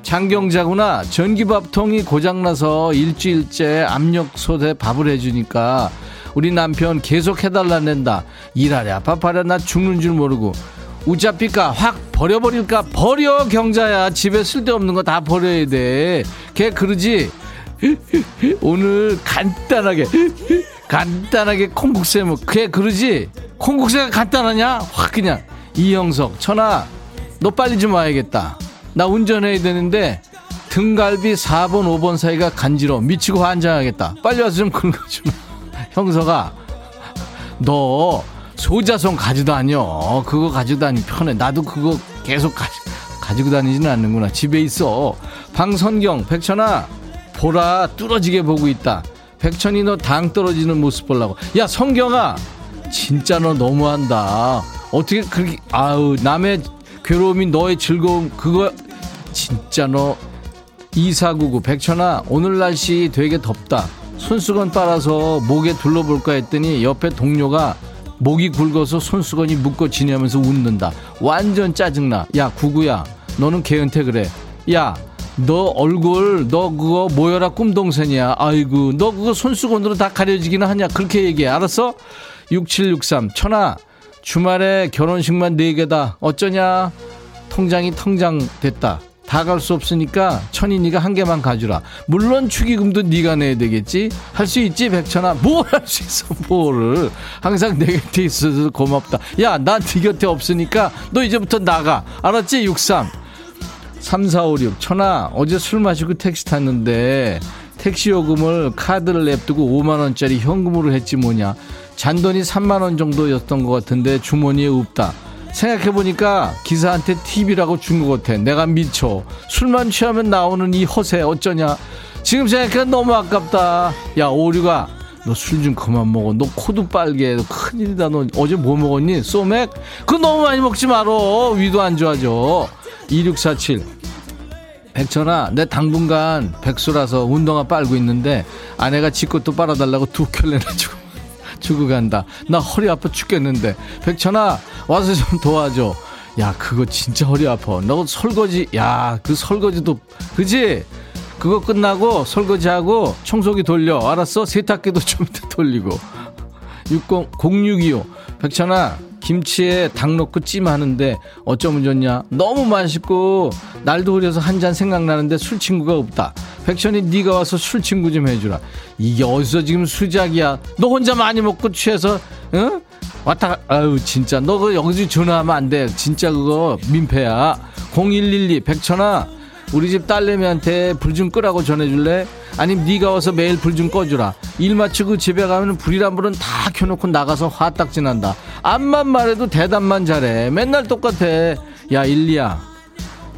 장경자구나. 전기밥통이 고장나서 일주일째 압력솥에 밥을 해주니까 우리 남편 계속 해달라 낸다. 일하랴 밥하랴 나 죽는 줄 모르고 우짜삐까 확 버려버릴까 버려 경자야. 집에 쓸데없는 거 다 버려야 돼걔 그러지? 오늘 간단하게 간단하게 콩국수 뭐 걔 그러지? 콩국수가 간단하냐? 확 그냥. 이형석 천아 너 빨리 좀 와야겠다. 나 운전해야 되는데 등갈비 4번 5번 사이가 간지러 미치고 환장하겠다. 빨리 와서 좀 긁어주마 형석아 너 소자손 가지고 다녀. 그거 가지고 다니 편해. 나도 그거 계속 가, 가지고 다니지는 않는구나. 집에 있어. 방선경, 백천아, 보라 뚫어지게 보고 있다. 백천이 너 당 떨어지는 모습 보려고. 야, 성경아, 진짜 너 너무한다. 어떻게 그렇게, 아우, 남의 괴로움이 너의 즐거움, 그거, 진짜 너, 이사구구, 백천아, 오늘 날씨 되게 덥다. 손수건 빨아서 목에 둘러볼까 했더니 옆에 동료가 목이 굵어서 손수건이 묶어 지내면서 웃는다. 완전 짜증나. 야, 구구야. 너는 걔한테 그래. 야, 너 얼굴 너 그거 모여라 꿈동선이야 아이고 너 그거 손수건으로 다 가려지기는 하냐 그렇게 얘기해 알았어 6763 천아 주말에 결혼식만 4개다 어쩌냐 통장이 통장 됐다 다 갈 수 없으니까 천이 니가 한 개만 가주라. 물론 축의금도 니가 내야 되겠지. 할 수 있지 백천아. 뭘 할 수 있어 뭐를. 항상 내 곁에 있어서 고맙다. 야 난 네 곁에 없으니까 너 이제부터 나가. 알았지 63 3456 천아 어제 술 마시고 택시 탔는데 택시 요금을 카드를 냅두고 5만 원짜리 현금으로 했지 뭐냐. 잔돈이 3만 원 정도였던 것 같은데 주머니에 없다 생각해보니까 기사한테 팁이라고 준 것 같아 내가 미쳐. 술만 취하면 나오는 이 허세 어쩌냐. 지금 생각해 너무 아깝다. 야 오류가. 너 술 좀 그만 먹어. 너 코도 빨개. 너 큰일이다. 너 어제 뭐 먹었니? 소맥? 그거 너무 많이 먹지 말어. 위도 안 좋아져. 2647 백천아 내 당분간 백수라서 운동화 빨고 있는데 아내가 지 것도 빨아달라고 두 켤레나 주고 주고 간다. 나 허리 아파 죽겠는데. 백천아 와서 좀 도와줘. 야 그거 진짜 허리 아파. 너 설거지 야 그 설거지도 그지? 그거 끝나고 설거지하고 청소기 돌려. 알았어? 세탁기도 좀 돌리고. 60 0625 백천아 김치에 닭 넣고 찜하는데 어쩌면 좋냐? 너무 맛있고. 날도 흐려서 한 잔 생각나는데 술 친구가 없다. 백천이 네가 와서 술 친구 좀 해주라. 이게 어디서 지금 수작이야? 너 혼자 많이 먹고 취해서 응? 왔다 아유 진짜. 너 그 여기서 전화하면 안 돼. 진짜 그거 민폐야. 0112 백천아 우리 집 딸내미한테 불 좀 끄라고 전해줄래? 아니면 네가 와서 매일 불 좀 꺼주라. 일 마치고 집에 가면 불이란 불은 다 켜놓고 나가서 화딱지 난다. 암만 말해도 대답만 잘해. 맨날 똑같아. 야 일리야.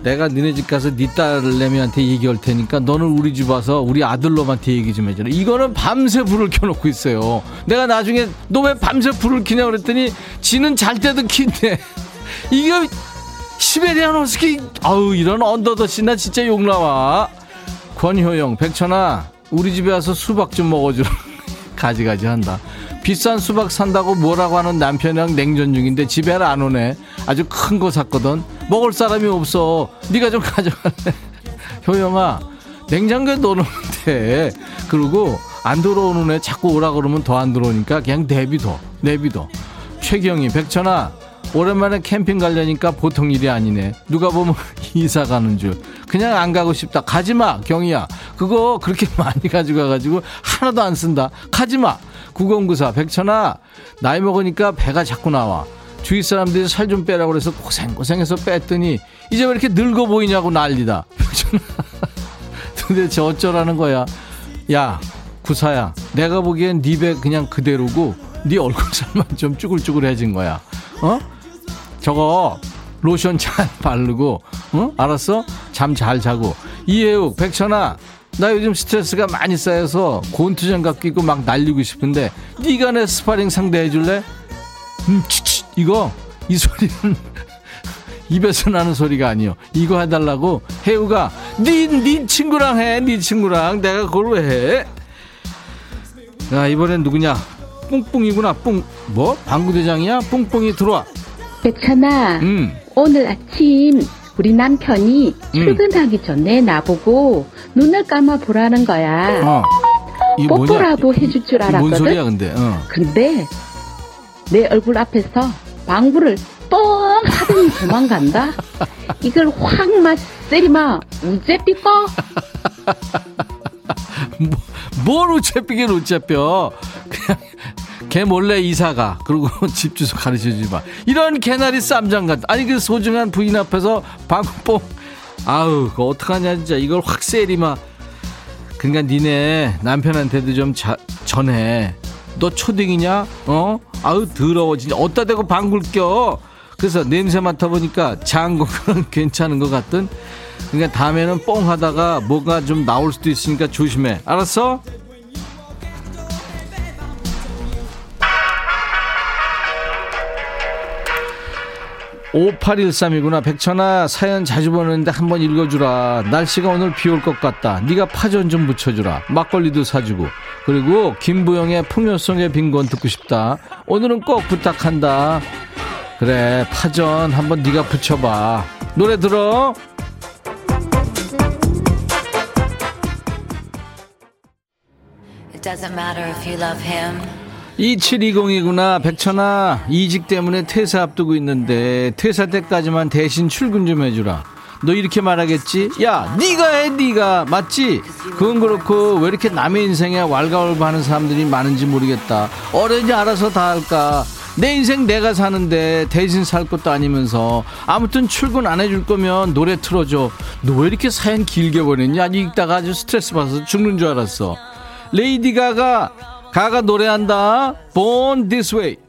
내가 너네 집 가서 네 딸내미한테 얘기할 테니까 너는 우리 집 와서 우리 아들놈한테 얘기 좀 해줘라. 이거는 밤새 불을 켜놓고 있어요. 내가 나중에 너 왜 밤새 불을 켜냐 그랬더니 지는 잘 때도 킨대. 이거 시베리안 허스키 아우 이런 언더더시 나 진짜 욕 나와 권효영 백천아 우리 집에 와서 수박 좀 먹어주라. 가지가지 한다. 비싼 수박 산다고 뭐라고 하는 남편이랑 냉전 중인데 집에 안 오네. 아주 큰 거 샀거든. 먹을 사람이 없어. 네가 좀 가져갈래. 효영아 냉장고에 넣어놓는데. 그리고 안 들어오는 애 자꾸 오라 그러면 더 안 들어오니까 그냥 내비둬. 내비둬. 최경희 백천아 오랜만에 캠핑 가려니까 보통 일이 아니네. 누가 보면 이사 가는 줄 그냥 안 가고 싶다. 가지마 경희야. 그거 그렇게 많이 가져가가지고 하나도 안 쓴다. 가지마. 9094 백천아 나이 먹으니까 배가 자꾸 나와. 주위 사람들이 살 좀 빼라고 그래서 고생고생해서 뺐더니 이제 왜 이렇게 늙어 보이냐고 난리다. 백천아 도대체 어쩌라는 거야? 야 구사야 내가 보기엔 네 배 그냥 그대로고 네 얼굴살만 좀 쭈글쭈글해진 거야. 어? 저거 로션 잘 바르고 어? 알았어? 잠 잘 자고 이해욱 백천아 나 요즘 스트레스가 많이 쌓여서 권투장갑 끼고 막 날리고 싶은데 네가 내 스파링 상대 해줄래? 음, 치치, 이거 이 소리는 입에서 나는 소리가 아니요. 이거 해달라고 해욱아 네, 네 친구랑 해. 네 친구랑 내가 그걸 왜 해? 자 이번엔 누구냐? 뿡뿡이구나. 뿡 뭐? 방구대장이야? 뿡뿡이 들어와. 백찬아. 음. 오늘 아침 우리 남편이 음. 출근하기 전에 나보고 눈을 감아 보라는 거야. 어. 뽀뽀라도 해줄 줄 알았거든. 뭔 소리야 근데? 어. 근데 내 얼굴 앞에서 방구를 뻥 하더니 도망간다. 이걸 확 맞세리마 우째 삐꺼. 뭐, 뭘 우째삐긴 우째 뼈. 그냥 걔 몰래 이사가. 그리고 집 주소 가르쳐주지 마. 이런 개나리 쌈장 같다 아니 그 소중한 부인 앞에서 방뽕. 아우 그거 어떡하냐 진짜. 이걸 확 세리마. 그러니까 니네 남편한테도 좀 자, 전해. 너 초딩이냐? 어? 아우 더러워 진짜. 어디다 대고 방구를 껴. 그래서 냄새 맡아보니까 장고는 괜찮은 것 같든 그러니까 다음에는 뽕 하다가 뭐가 좀 나올 수도 있으니까 조심해. 알았어? 5813이구나. 백천아, 사연 자주 보는데 한번 읽어주라. 날씨가 오늘 비 올 것 같다. 네가 파전 좀 묻혀주라. 막걸리도 사주고. 그리고 김부영의 풍요 속의 빈곤 듣고 싶다. 오늘은 꼭 부탁한다. 그래, 파전 한번 네가 붙여봐. 노래 들어. It doesn't matter if you love him. 2720이구나. 백천아, 이직 때문에 퇴사 앞두고 있는데 퇴사 때까지만 대신 출근 좀 해주라. 너 이렇게 말하겠지? 야, 네가 해, 네가 맞지? 그건 그렇고 왜 이렇게 남의 인생에 왈가왈부하는 사람들이 많은지 모르겠다. 어른이 알아서 다 할까? 내 인생 내가 사는데 대신 살 것도 아니면서 아무튼 출근 안 해줄 거면 노래 틀어줘. 너 왜 이렇게 사연 길게 보냈냐? 읽다가 아주 스트레스 받아서 죽는 줄 알았어. 레이디 가가 가가 노래한다. Born This Way.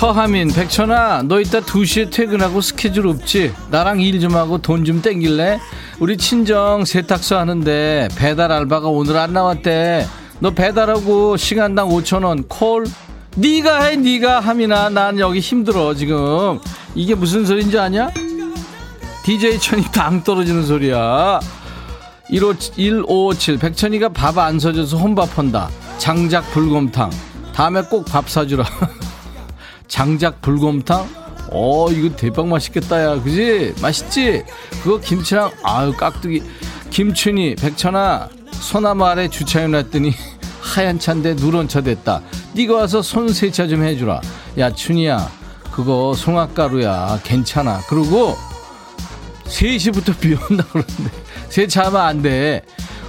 서하민, 백천아, 너 이따 2시에 퇴근하고 스케줄 없지? 나랑 일 좀 하고 돈 좀 땡길래? 우리 친정 세탁소 하는데 배달 알바가 오늘 안 나왔대. 너 배달하고 시간당 5천원 콜? 네가 해, 네가 하민아. 난 여기 힘들어, 지금. 이게 무슨 소린지 아냐? DJ 천이 당 떨어지는 소리야. 1557 백천이가 밥 안 사줘서 혼밥한다. 장작 불곰탕. 다음에 꼭 밥 사주라. 장작 불곰탕? 어, 이거 대박 맛있겠다, 야. 그지? 맛있지? 그거 김치랑, 아유, 깍두기. 김춘희, 백천아, 소나무 아래 주차해놨더니 하얀 차인데 누런 차 됐다. 네가 와서 손 세차 좀 해주라. 야, 춘희야, 그거 송악가루야. 괜찮아. 그리고 3시부터 비 온다 그러는데 세차하면 안 돼.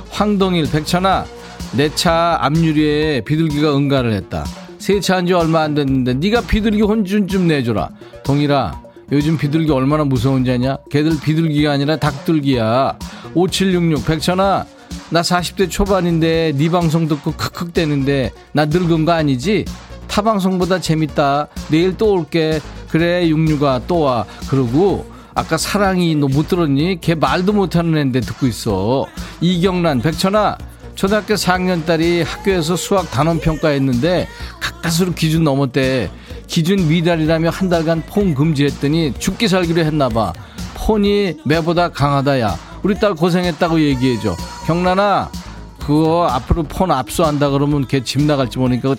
황동일, 백천아, 내 차 앞유리에 비둘기가 응가를 했다. 세차한 지 얼마 안 됐는데 네가 비둘기 혼준 좀 내줘라. 동일아 요즘 비둘기 얼마나 무서운지 아냐? 걔들 비둘기가 아니라 닭둘기야. 5766 백천아 나 40대 초반인데 네 방송 듣고 크크대는데 나 늙은 거 아니지? 타 방송보다 재밌다. 내일 또 올게. 그래 66아 또 와. 그러고 아까 사랑이 너 못 들었니? 걔 말도 못하는 애인데 듣고 있어. 이경란 백천아 초등학교 4학년 딸이 학교에서 수학 단원 평가했는데 가까스로 기준 넘었대. 기준 미달이라며 한 달간 폰 금지했더니 죽기 살기로 했나봐. 폰이 매보다 강하다야. 우리 딸 고생했다고 얘기해줘. 경란아, 그거 앞으로 폰 압수한다 그러면 걔 집 나갈지 모르니까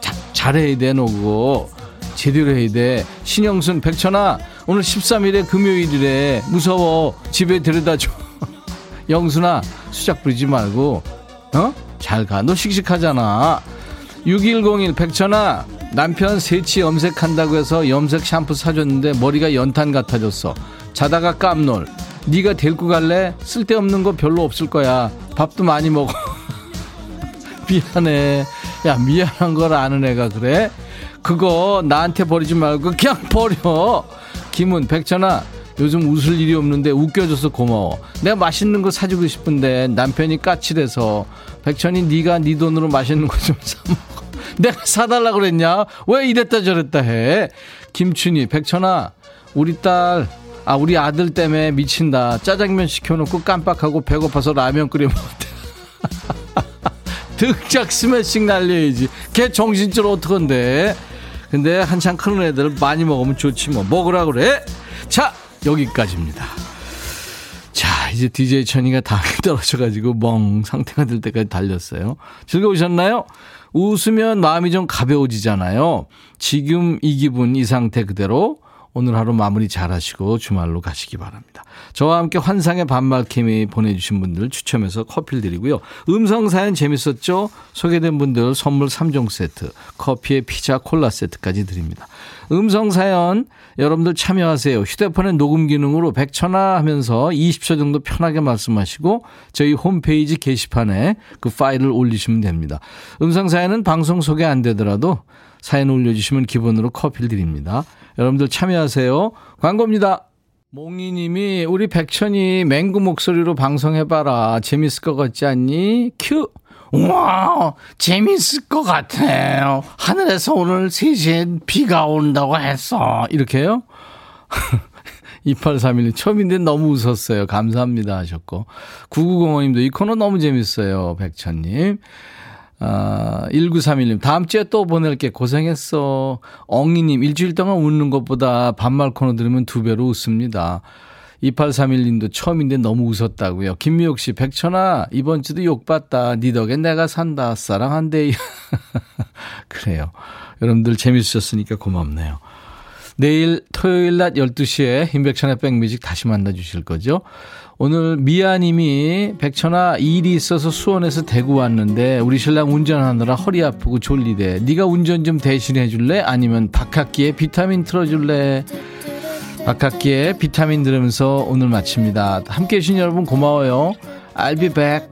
자, 잘해야 돼, 너 그거. 제대로 해야 돼. 신영순, 백천아, 오늘 13일에 금요일이래. 무서워. 집에 데려다 줘. 영순아, 수작 부리지 말고, 어? 잘 가. 너 씩씩하잖아. 6101 백천아, 남편 새치 염색한다고 해서 염색 샴푸 사줬는데 머리가 연탄 같아졌어. 자다가 깜놀. 네가 데리고 갈래? 쓸데없는 거 별로 없을 거야. 밥도 많이 먹어. 미안해. 야, 미안한 걸 아는 애가 그래? 그거 나한테 버리지 말고 그냥 버려. 김은 백천아, 요즘 웃을 일이 없는데 웃겨줘서 고마워. 내가 맛있는 거 사주고 싶은데 남편이 까칠해서 백천이 네가 네 돈으로 맛있는 거 좀 사 먹어. 내가 사달라 그랬냐? 왜 이랬다 저랬다 해? 김춘희, 백천아, 우리 딸, 아 우리 아들 때문에 미친다. 짜장면 시켜놓고 깜빡하고 배고파서 라면 끓여 먹었대. 득작 스매싱 날려야지. 걔 정신줄 어떡한데? 근데 한창 큰 애들 많이 먹으면 좋지 뭐. 먹으라 그래? 자, 여기까지입니다. 자, 이제 DJ 천이가 당이 떨어져가지고 멍 상태가 될 때까지 달렸어요. 즐거우셨나요? 웃으면 마음이 좀 가벼워지잖아요. 지금 이 기분, 이 상태 그대로 오늘 하루 마무리 잘 하시고 주말로 가시기 바랍니다. 저와 함께 환상의 반말 케미 보내주신 분들 추첨해서 커피를 드리고요. 음성 사연 재밌었죠? 소개된 분들 선물 3종 세트, 커피에 피자 콜라 세트까지 드립니다. 음성 사연 여러분들 참여하세요. 휴대폰의 녹음 기능으로 100초나 하면서 20초 정도 편하게 말씀하시고 저희 홈페이지 게시판에 그 파일을 올리시면 됩니다. 음성 사연은 방송 소개 안 되더라도 사연 올려주시면 기본으로 커피를 드립니다. 여러분들 참여하세요. 광고입니다. 몽이님이 우리 백천이 맹구 목소리로 방송해봐라. 재밌을 것 같지 않니? 큐! 와, 재밌을 것 같아요. 하늘에서 오늘 3시에 비가 온다고 했어. 이렇게요? 2831님, 처음인데 너무 웃었어요. 감사합니다. 하셨고. 9905님도 이 코너 너무 재밌어요. 백천님. 아, 1931님, 다음 주에 또 보낼게. 고생했어. 엉이님, 일주일 동안 웃는 것보다 반말 코너 들으면 두 배로 웃습니다. 2831님도 처음인데 너무 웃었다고요. 김미옥 씨, 백천아, 이번 주도 욕받다. 니 덕에 내가 산다. 사랑한대. 그래요. 여러분들 재밌으셨으니까 고맙네요. 내일 토요일 낮 12시에 힘백천의 백뮤직 다시 만나 주실 거죠? 오늘 미아님이 백천아 일이 있어서 수원에서 대구 왔는데 우리 신랑 운전하느라 허리 아프고 졸리대. 네가 운전 좀 대신해 줄래? 아니면 박학기에 비타민 틀어줄래? 박학기에 비타민 들으면서 오늘 마칩니다. 함께 해 주신 여러분 고마워요. I'll be back.